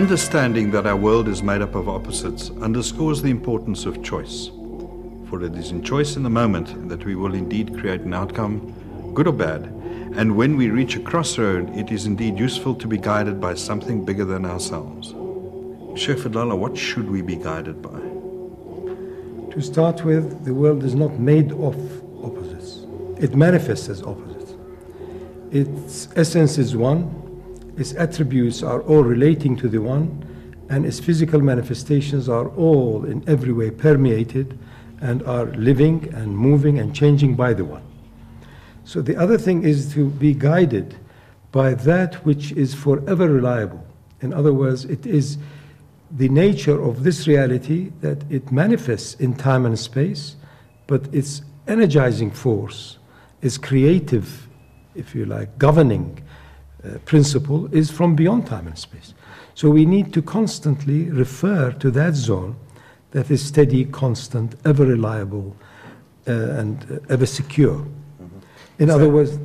Understanding that our world is made up of opposites underscores the importance of choice. For it is in choice in the moment that we will indeed create an outcome, good or bad. And when we reach a crossroad, it is indeed useful to be guided by something bigger than ourselves. Sheikh Fadlallah, what should we be guided by? To start with, the world is not made of opposites, it manifests as opposites. Its essence is one, its attributes are all relating to the one, and its physical manifestations are all in every way permeated and are living and moving and changing by the one. So the other thing is to be guided by that which is forever reliable. In other words, it is the nature of this reality that it manifests in time and space, but its energizing force, its creative, if you like, governing uh, principle is from beyond time and space. So we need to constantly refer to that zone that is steady, constant, ever reliable, uh, and uh, ever secure. Mm-hmm. In so, other words,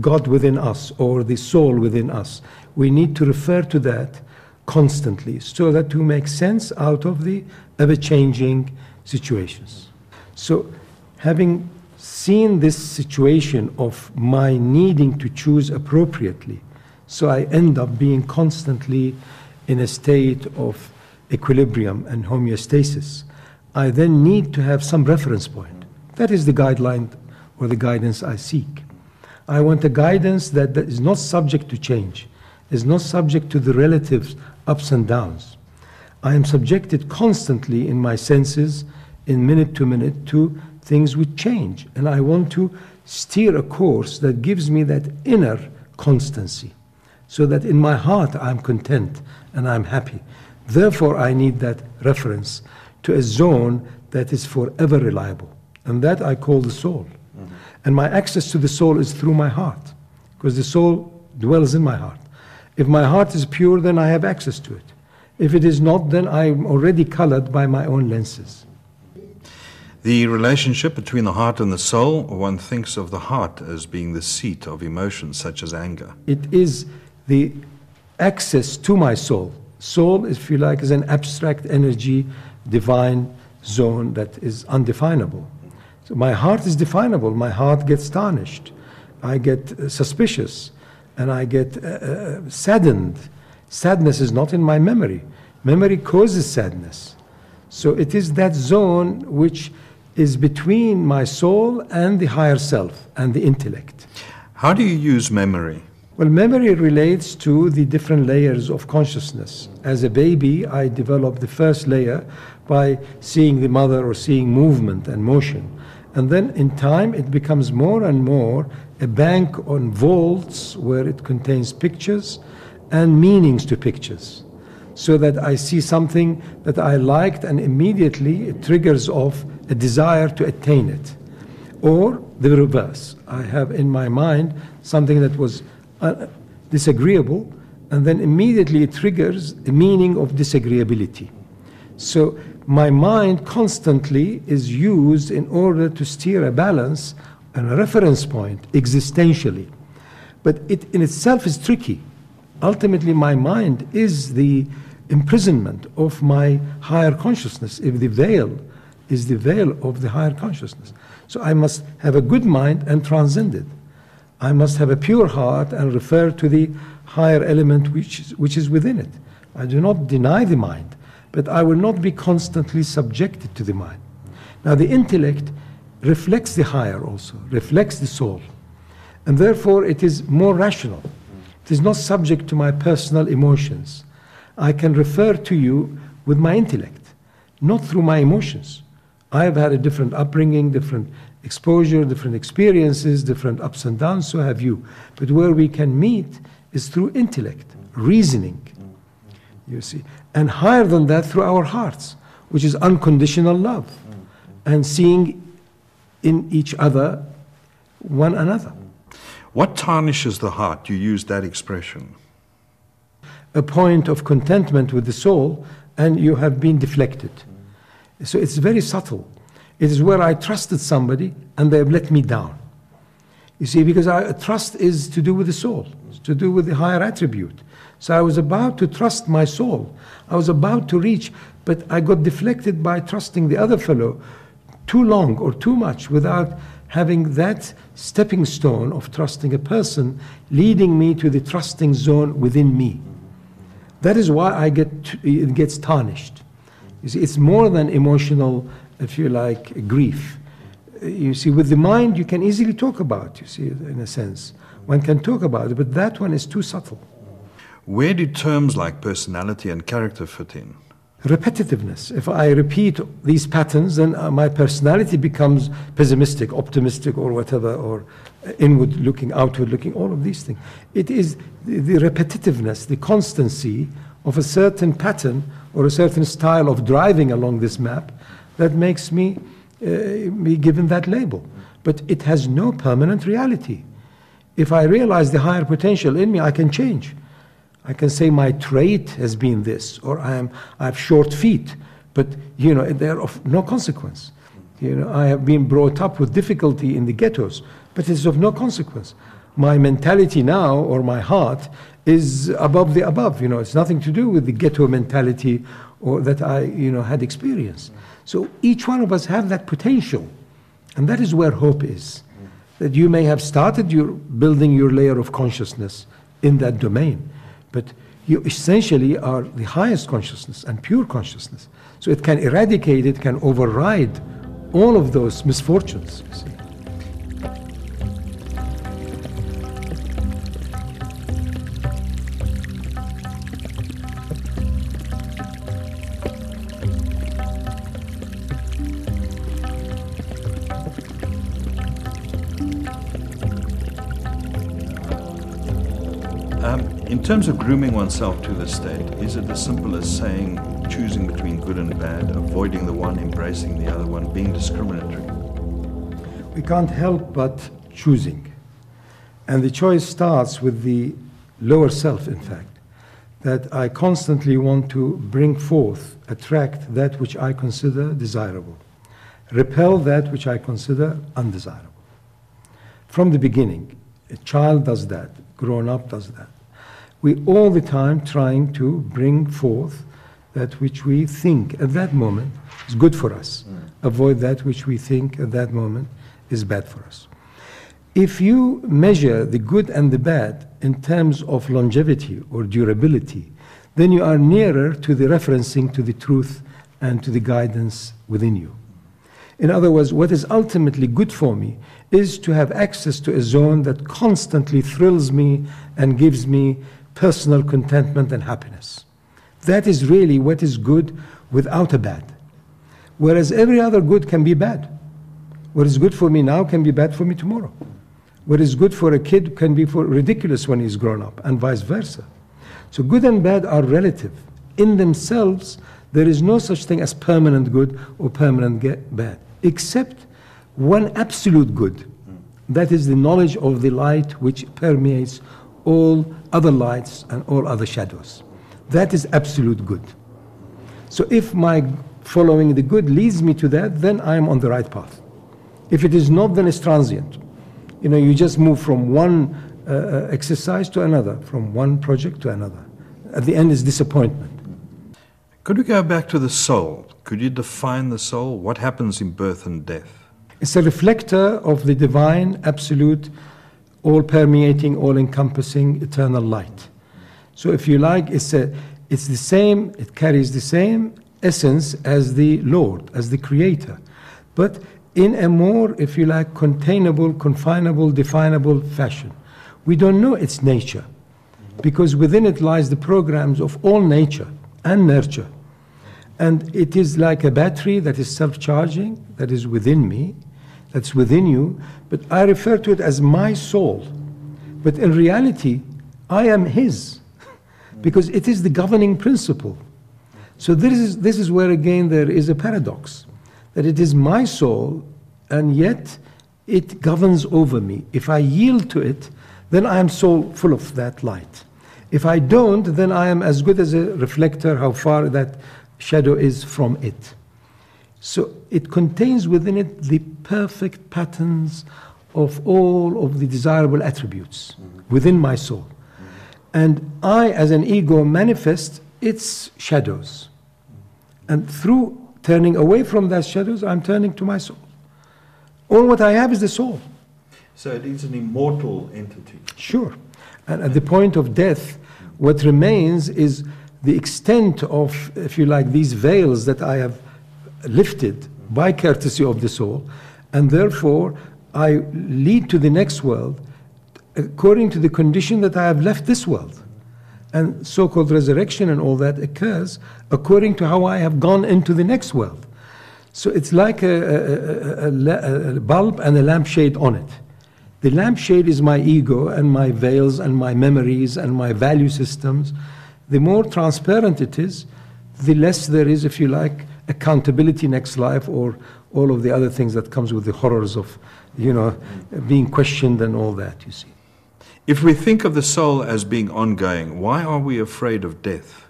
God within us or the soul within us. We need to refer to that constantly so that we make sense out of the ever changing situations. So, having seen this situation of my needing to choose appropriately, so I end up being constantly in a state of equilibrium and homeostasis. I then need to have some reference point. That is the guideline or the guidance I seek. I want a guidance that, that is not subject to change, is not subject to the relative ups and downs. I am subjected constantly in my senses, in minute to minute, to things which change. And I want to steer a course that gives me that inner constancy, so that in my heart I'm content and I'm happy. Therefore, I need that reference to a zone that is forever reliable. And that I call the soul. Mm-hmm. And my access to the soul is through my heart, because the soul dwells in my heart. If my heart is pure, then I have access to it. If it is not, then I'm already colored by my own lenses. The relationship between the heart and the soul, one thinks of the heart as being the seat of emotions such as anger. It is the access to my soul. Soul, if you like, is an abstract energy, divine zone that is undefinable. So my heart is definable. My heart gets tarnished. I get uh, suspicious and I get uh, uh, saddened. Sadness is not in my memory. Memory causes sadness. So it is that zone which is between my soul and the higher self and the intellect. How do you use memory? Well, memory relates to the different layers of consciousness. As a baby, I developed the first layer by seeing the mother or seeing movement and motion. And then in time, it becomes more and more a bank on vaults where it contains pictures and meanings to pictures. So that I see something that I liked and immediately it triggers off a desire to attain it. Or the reverse. I have in my mind something that was uh, disagreeable and then immediately it triggers the meaning of disagreeability. So my mind constantly is used in order to steer a balance and a reference point existentially. But it in itself is tricky. Ultimately, my mind is the imprisonment of my higher consciousness, if the veil is the veil of the higher consciousness. So I must have a good mind and transcend it. I must have a pure heart and refer to the higher element which is, which is within it. I do not deny the mind, but I will not be constantly subjected to the mind. Now, the intellect reflects the higher also, reflects the soul, and therefore it is more rational. It is not subject to my personal emotions. I can refer to you with my intellect, not through my emotions. I have had a different upbringing, different exposure, different experiences, different ups and downs, so have you. But where we can meet is through intellect, reasoning, you see. And higher than that, through our hearts, which is unconditional love, and seeing in each other one another. What tarnishes the heart? You use that expression. A point of contentment with the soul, and you have been deflected. So it's very subtle. It is where I trusted somebody and they have let me down. You see, because I, trust is to do with the soul, to do with the higher attribute. So I was about to trust my soul. I was about to reach, but I got deflected by trusting the other fellow too long or too much without having that stepping stone of trusting a person leading me to the trusting zone within me. That is why I get it gets tarnished. You see, it's more than emotional, if you like, grief. You see, with the mind, you can easily talk about. You see, in a sense, one can talk about it, but that one is too subtle. Where do terms like personality and character fit in? repetitiveness. If I repeat these patterns, then uh, my personality becomes pessimistic, optimistic, or whatever, or inward looking, outward looking, all of these things. It is the repetitiveness, the constancy of a certain pattern or a certain style of driving along this map that makes me uh, be given that label. But it has no permanent reality. If I realize the higher potential in me, I can change. I can say my trait has been this, or I am I have short feet, but you know they're of no consequence. You know, I have been brought up with difficulty in the ghettos, but it's of no consequence. My mentality now, or my heart, is above the above. You know, it's nothing to do with the ghetto mentality or that I, you know, had experienced. So each one of us have that potential, and that is where hope is. That you may have started your building your layer of consciousness in that domain but you essentially are the highest consciousness and pure consciousness. So it can eradicate, it can override all of those misfortunes. Grooming oneself to this state, is it as simple as saying, choosing between good and bad, avoiding the one, embracing the other one, being discriminatory? We can't help but choosing. And the choice starts with the lower self, in fact, that I constantly want to bring forth, attract that which I consider desirable, repel that which I consider undesirable. From the beginning, a child does that, grown up does that we all the time trying to bring forth that which we think at that moment is good for us. Mm. Avoid that which we think at that moment is bad for us. If you measure the good and the bad in terms of longevity or durability, then you are nearer to the referencing to the truth and to the guidance within you. In other words, what is ultimately good for me is to have access to a zone that constantly thrills me and gives me personal contentment and happiness. That is really what is good without a bad. Whereas every other good can be bad. What is good for me now can be bad for me tomorrow. What is good for a kid can be for ridiculous when he's grown up, and vice versa. So good and bad are relative. In themselves, there is no such thing as permanent good or permanent bad, except one absolute good. That is the knowledge of the light which permeates all other lights and all other shadows. That is absolute good. So if my following the good leads me to that, then I am on the right path. If it is not, then it's transient. You know, you just move from one uh, uh exercise to another, from one project to another. At the end is disappointment. Could we go back to the soul? Could you define the soul? What happens in birth and death? It's a reflector of the divine, absolute all permeating, all encompassing eternal light. So, if you like, it's, a, it's the same, it carries the same essence as the Lord, as the Creator, but in a more, if you like, containable, confinable, definable fashion. We don't know its nature because within it lies the programs of all nature and nurture. And it is like a battery that is self charging, that is within me, that's within you, but I refer to it as my soul. But in reality, I am His, because it is the governing principle. So this is, this is where again there is a paradox that it is my soul, and yet it governs over me. If I yield to it, then I am so full of that light. If I don't, then I am as good as a reflector, how far that shadow is from it. So it contains within it the perfect patterns of all of the desirable attributes mm-hmm. within my soul. Mm-hmm. And I, as an ego, manifest its shadows. Mm-hmm. And through turning away from those shadows, I'm turning to my soul. All what I have is the soul. So it is an immortal entity. Sure. And at the point of death, what remains is the extent of, if you like, these veils that I have lifted by courtesy of the soul, and therefore I lead to the next world according to the condition that I have left this world. And so called resurrection and all that occurs according to how I have gone into the next world. So it's like a, a, a, a bulb and a lampshade on it. The lampshade is my ego and my veils and my memories and my value systems. The more transparent it is, the less there is, if you like, accountability next life or all of the other things that comes with the horrors of, you know, being questioned and all that, you see. If we think of the soul as being ongoing, why are we afraid of death?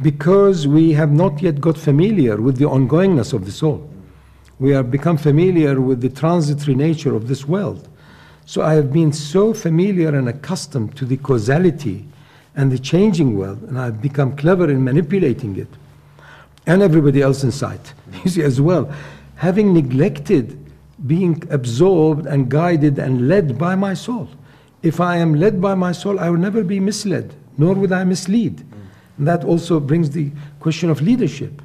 Because we have not yet got familiar with the ongoingness of the soul. We have become familiar with the transitory nature of this world. So I have been so familiar and accustomed to the causality and the changing world, and I've become clever in manipulating it, and everybody else inside, you see, as well, having neglected being absorbed and guided and led by my soul. If I am led by my soul, I will never be misled, nor would I mislead. And that also brings the question of leadership.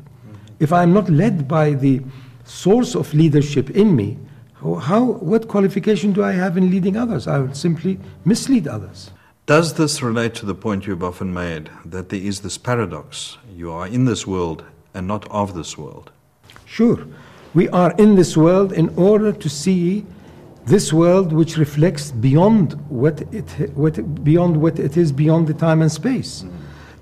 If I am not led by the source of leadership in me, how, what qualification do I have in leading others? I would simply mislead others. Does this relate to the point you've often made that there is this paradox? You are in this world and not of this world. Sure. We are in this world in order to see this world which reflects beyond what it, what, beyond what it is beyond the time and space. Mm-hmm.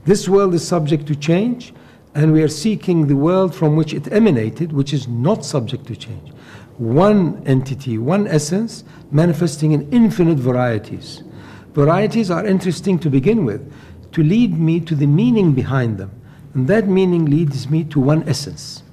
This world is subject to change, and we are seeking the world from which it emanated, which is not subject to change. One entity, one essence, manifesting in infinite varieties. Varieties are interesting to begin with, to lead me to the meaning behind them. And that meaning leads me to one essence.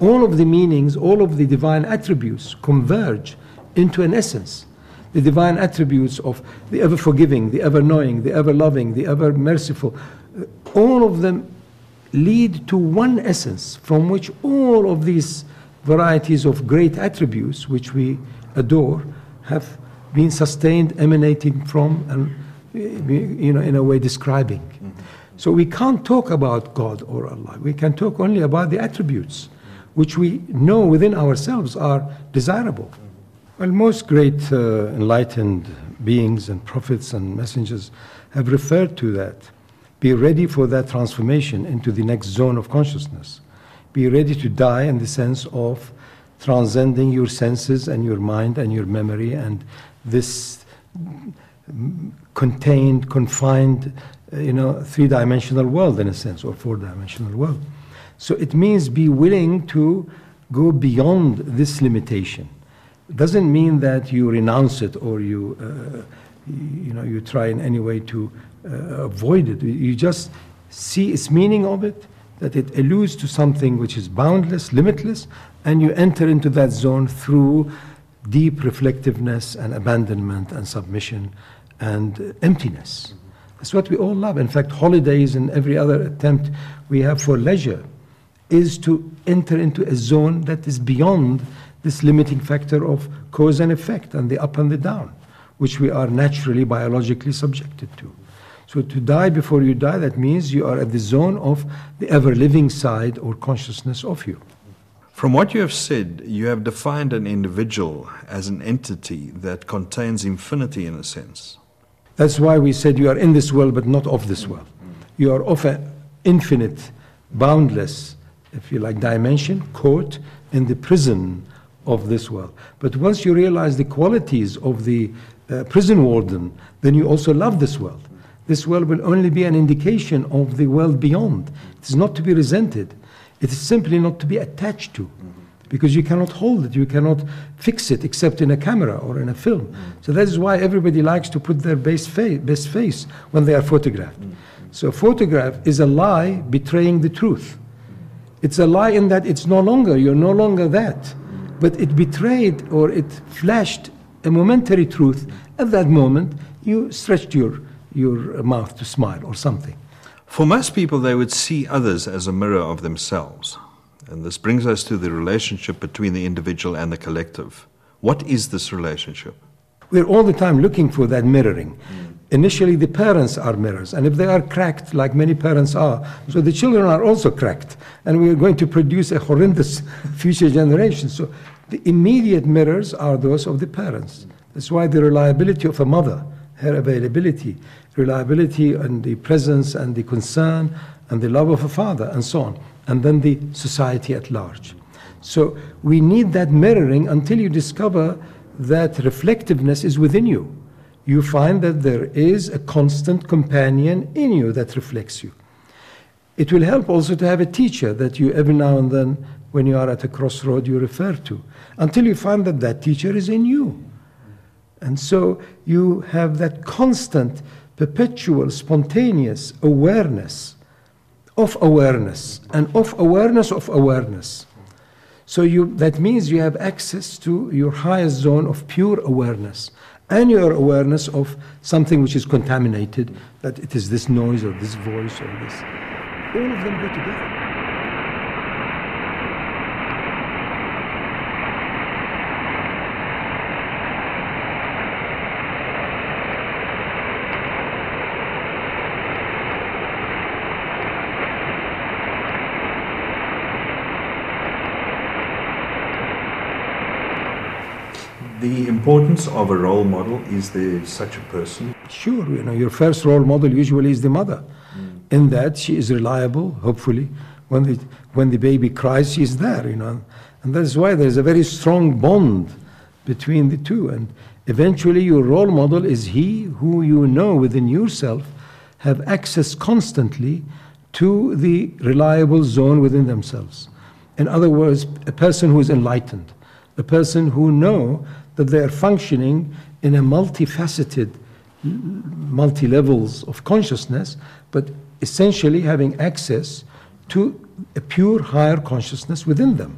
All of the meanings, all of the divine attributes converge into an essence. The divine attributes of the ever forgiving, the ever knowing, the ever loving, the ever merciful, uh, all of them lead to one essence from which all of these varieties of great attributes which we adore have been sustained, emanating from, and you know, in a way describing. So we can't talk about God or Allah. We can talk only about the attributes which we know within ourselves are desirable. Well, most great uh, enlightened beings and prophets and messengers have referred to that. Be ready for that transformation into the next zone of consciousness. Be ready to die in the sense of transcending your senses and your mind and your memory and this contained, confined, you know, three-dimensional world in a sense, or four-dimensional world. So it means be willing to go beyond this limitation It doesn't mean that you renounce it or you, uh, you know, you try in any way to uh, avoid it. You just see its meaning of it, that it alludes to something which is boundless, limitless, and you enter into that zone through deep reflectiveness and abandonment and submission and emptiness. That's what we all love. In fact, holidays and every other attempt we have for leisure is to enter into a zone that is beyond this limiting factor of cause and effect and the up and the down, which we are naturally biologically subjected to. So to die before you die, that means you are at the zone of the ever living side or consciousness of you. From what you have said, you have defined an individual as an entity that contains infinity in a sense. That's why we said you are in this world but not of this world. You are of an infinite, boundless, if you like, dimension, caught in the prison of this world. But once you realize the qualities of the uh, prison warden, then you also love this world. This world will only be an indication of the world beyond. It is not to be resented. It is simply not to be attached to. Because you cannot hold it, you cannot fix it except in a camera or in a film. So that is why everybody likes to put their best face, best face when they are photographed. So, a photograph is a lie betraying the truth. It's a lie in that it's no longer, you're no longer that but it betrayed or it flashed a momentary truth. At that moment, you stretched your, your mouth to smile or something. For most people, they would see others as a mirror of themselves. And this brings us to the relationship between the individual and the collective. What is this relationship? We're all the time looking for that mirroring. Hmm. Initially, the parents are mirrors, and if they are cracked, like many parents are, so the children are also cracked, and we are going to produce a horrendous future generation. So, the immediate mirrors are those of the parents. That's why the reliability of a mother, her availability, reliability and the presence and the concern and the love of a father, and so on, and then the society at large. So, we need that mirroring until you discover that reflectiveness is within you you find that there is a constant companion in you that reflects you. It will help also to have a teacher that you every now and then, when you are at a crossroad, you refer to, until you find that that teacher is in you. And so you have that constant, perpetual, spontaneous awareness of awareness and of awareness of awareness. So you, that means you have access to your highest zone of pure awareness and your awareness of something which is contaminated, that it is this noise or this voice or this. All of them go together. The importance of a role model is there such a person? Sure, you know, your first role model usually is the mother. Mm. In that she is reliable, hopefully. When the, when the baby cries, she's there, you know. And that's why there's a very strong bond between the two. And eventually your role model is he who you know within yourself have access constantly to the reliable zone within themselves. In other words, a person who is enlightened, a person who know that they are functioning in a multifaceted, multi levels of consciousness, but essentially having access to a pure higher consciousness within them.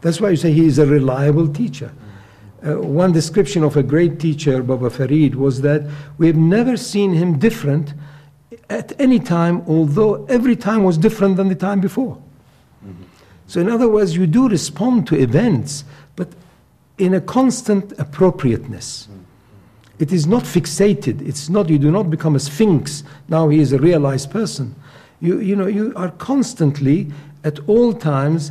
That's why you say he is a reliable teacher. Uh, one description of a great teacher, Baba Farid, was that we have never seen him different at any time, although every time was different than the time before. Mm-hmm. So, in other words, you do respond to events, in a constant appropriateness. It is not fixated. It's not, you do not become a sphinx. Now he is a realized person. You, you know, you are constantly, at all times,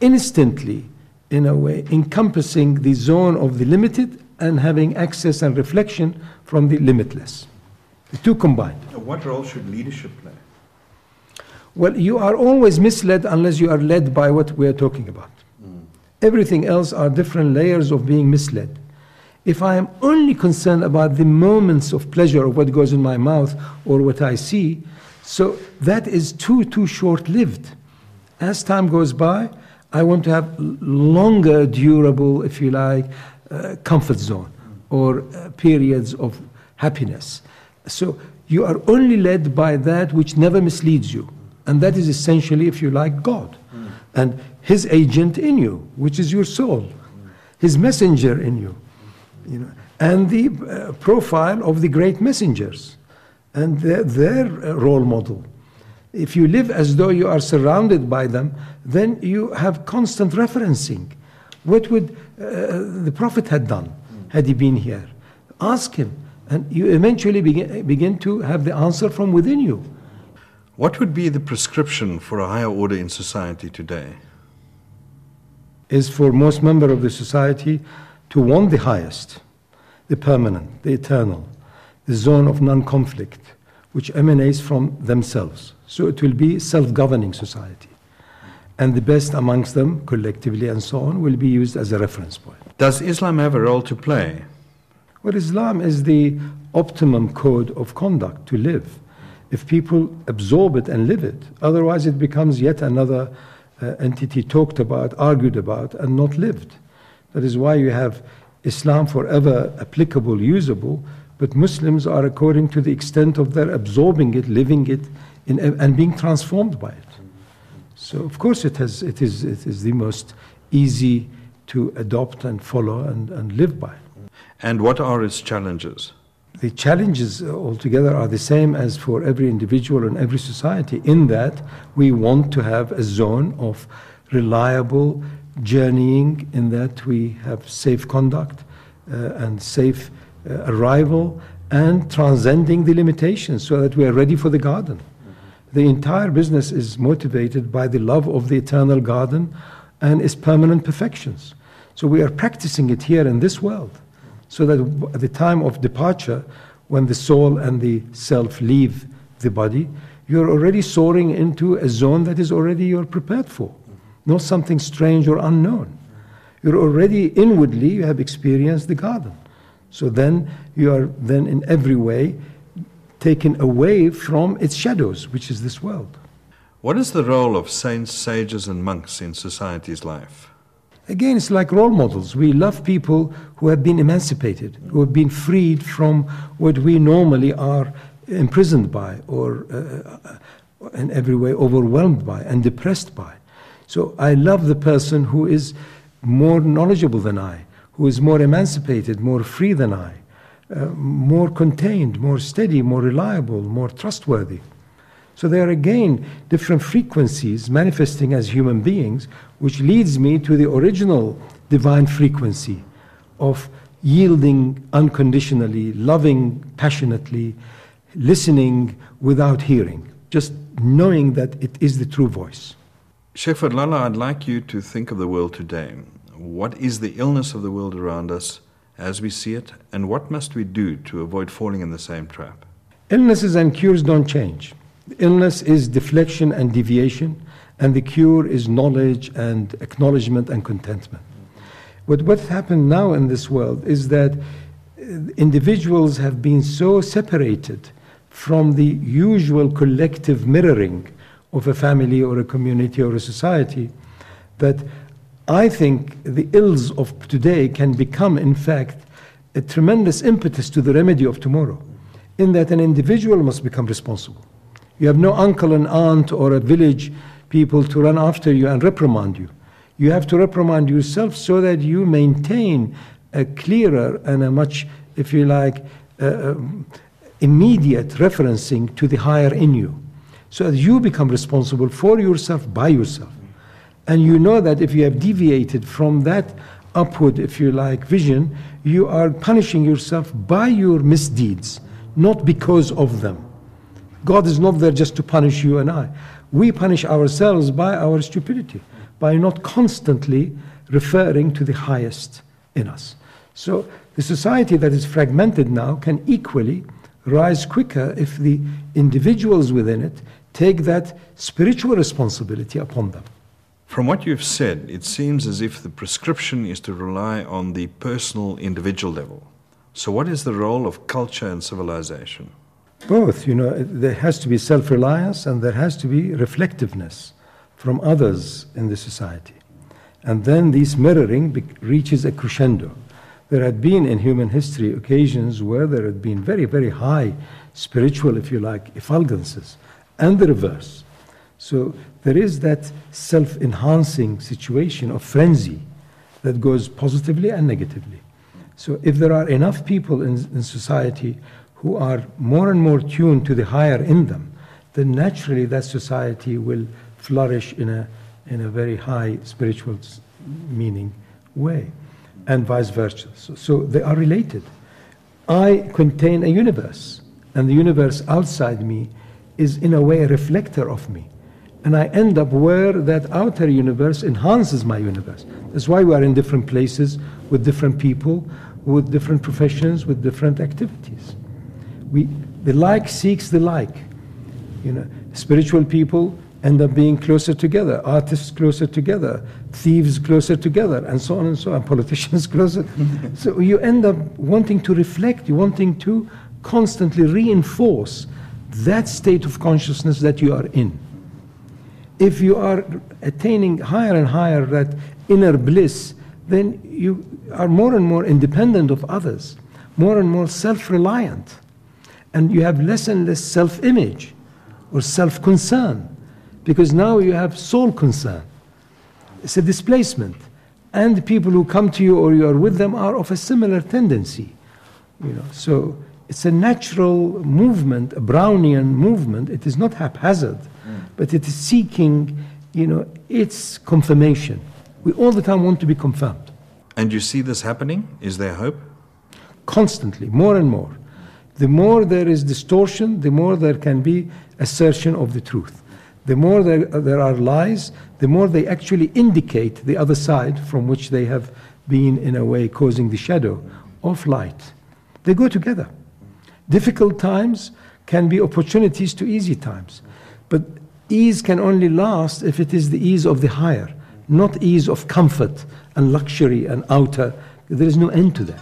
instantly, in a way, encompassing the zone of the limited and having access and reflection from the limitless. The two combined. What role should leadership play? Well, you are always misled unless you are led by what we are talking about. Everything else are different layers of being misled. If I am only concerned about the moments of pleasure of what goes in my mouth or what I see, so that is too, too short lived. As time goes by, I want to have longer, durable, if you like, uh, comfort zone or uh, periods of happiness. So you are only led by that which never misleads you. And that is essentially, if you like, God. Mm. And his agent in you, which is your soul, his messenger in you, you know, and the uh, profile of the great messengers and their, their uh, role model. If you live as though you are surrounded by them, then you have constant referencing. What would uh, the Prophet had done had he been here? Ask him, and you eventually begin, begin to have the answer from within you. What would be the prescription for a higher order in society today? Is for most members of the society to want the highest, the permanent, the eternal, the zone of non conflict, which emanates from themselves. So it will be self governing society. And the best amongst them, collectively and so on, will be used as a reference point. Does Islam have a role to play? Well, Islam is the optimum code of conduct to live. If people absorb it and live it, otherwise it becomes yet another uh, entity talked about, argued about, and not lived. That is why you have Islam forever applicable, usable, but Muslims are according to the extent of their absorbing it, living it, in, and being transformed by it. So of course it has, it is, it is the most easy to adopt and follow and, and live by. And what are its challenges? The challenges altogether are the same as for every individual and every society, in that we want to have a zone of reliable journeying, in that we have safe conduct uh, and safe uh, arrival, and transcending the limitations so that we are ready for the garden. The entire business is motivated by the love of the eternal garden and its permanent perfections. So we are practicing it here in this world, so that at the time of departure, when the soul and the self leave the body, you're already soaring into a zone that is already you're prepared for, not something strange or unknown. You're already inwardly, you have experienced the garden. So then you are then in every way taken away from its shadows, which is this world. What is the role of saints, sages, and monks in society's life? Again, it's like role models. We love people who have been emancipated, who have been freed from what we normally are imprisoned by or uh, in every way overwhelmed by and depressed by. So I love the person who is more knowledgeable than I, who is more emancipated, more free than I, uh, more contained, more steady, more reliable, more trustworthy. So there are again different frequencies manifesting as human beings, which leads me to the original divine frequency of yielding unconditionally, loving passionately, listening without hearing, just knowing that it is the true voice. Sheikh Fadlallah, I'd like you to think of the world today. What is the illness of the world around us? as we see it, and what must we do to avoid falling in the same trap? Illnesses and cures don't change. Illness is deflection and deviation, and the cure is knowledge and acknowledgement and contentment. But what's happened now in this world is that uh, individuals have been so separated from the usual collective mirroring of a family or a community or a society that I think the ills of today can become, in fact, a tremendous impetus to the remedy of tomorrow, in that an individual must become responsible. You have no uncle and aunt or a village people to run after you and reprimand you. You have to reprimand yourself so that you maintain a clearer and a much, if you like, uh, um, immediate referencing to the higher in you. So that you become responsible for yourself by yourself. And you know that if you have deviated from that upward, if you like, vision, you are punishing yourself by your misdeeds, not because of them. God is not there just to punish you and I. We punish ourselves by our stupidity, by not constantly referring to the highest in us. So the society that is fragmented now can equally rise quicker if the individuals within it take that spiritual responsibility upon them. From what you've said, it seems as if the prescription is to rely on the personal individual level. So, what is the role of culture and civilization? Both. You know, there has to be self reliance and there has to be reflectiveness from others in the society. And then this mirroring reaches a crescendo. There had been in human history occasions where there had been very, very high spiritual, if you like, effulgences, and the reverse. So there is that self enhancing situation of frenzy that goes positively and negatively. So if there are enough people in, in society who are more and more tuned to the higher in them, then naturally that society will flourish in a, in a very high spiritual meaning way, and vice versa. So, so they are related. I contain a universe, and the universe outside me is in a way a reflector of me and I end up where that outer universe enhances my universe. That's why we are in different places with different people, with different professions, with different activities. We, the like seeks the like. You know, spiritual people end up being closer together, artists closer together, thieves closer together, and so on and so on, politicians closer. so you end up wanting to reflect, you wanting to constantly reinforce that state of consciousness that you are in if you are attaining higher and higher that inner bliss, then you are more and more independent of others, more and more self reliant, and you have less and less self image or self concern because now you have soul concern. It's a displacement. and the people who come to you or you are with them are of a similar tendency. You know, so it's a natural movement, a Brownian movement. It is not haphazard, mm. but it is seeking, you know, its confirmation. We all the time want to be confirmed, And you see this happening? Is there hope? constantly, more and more. The more there is distortion, the more there can be assertion of the truth. The more there, there are lies, the more they actually indicate the other side from which they have been, in a way, causing the shadow of light. They go together. Difficult times can be opportunities to easy times. But ease can only last if it is the ease of the higher, not ease of comfort and luxury and outer. There is no end to that.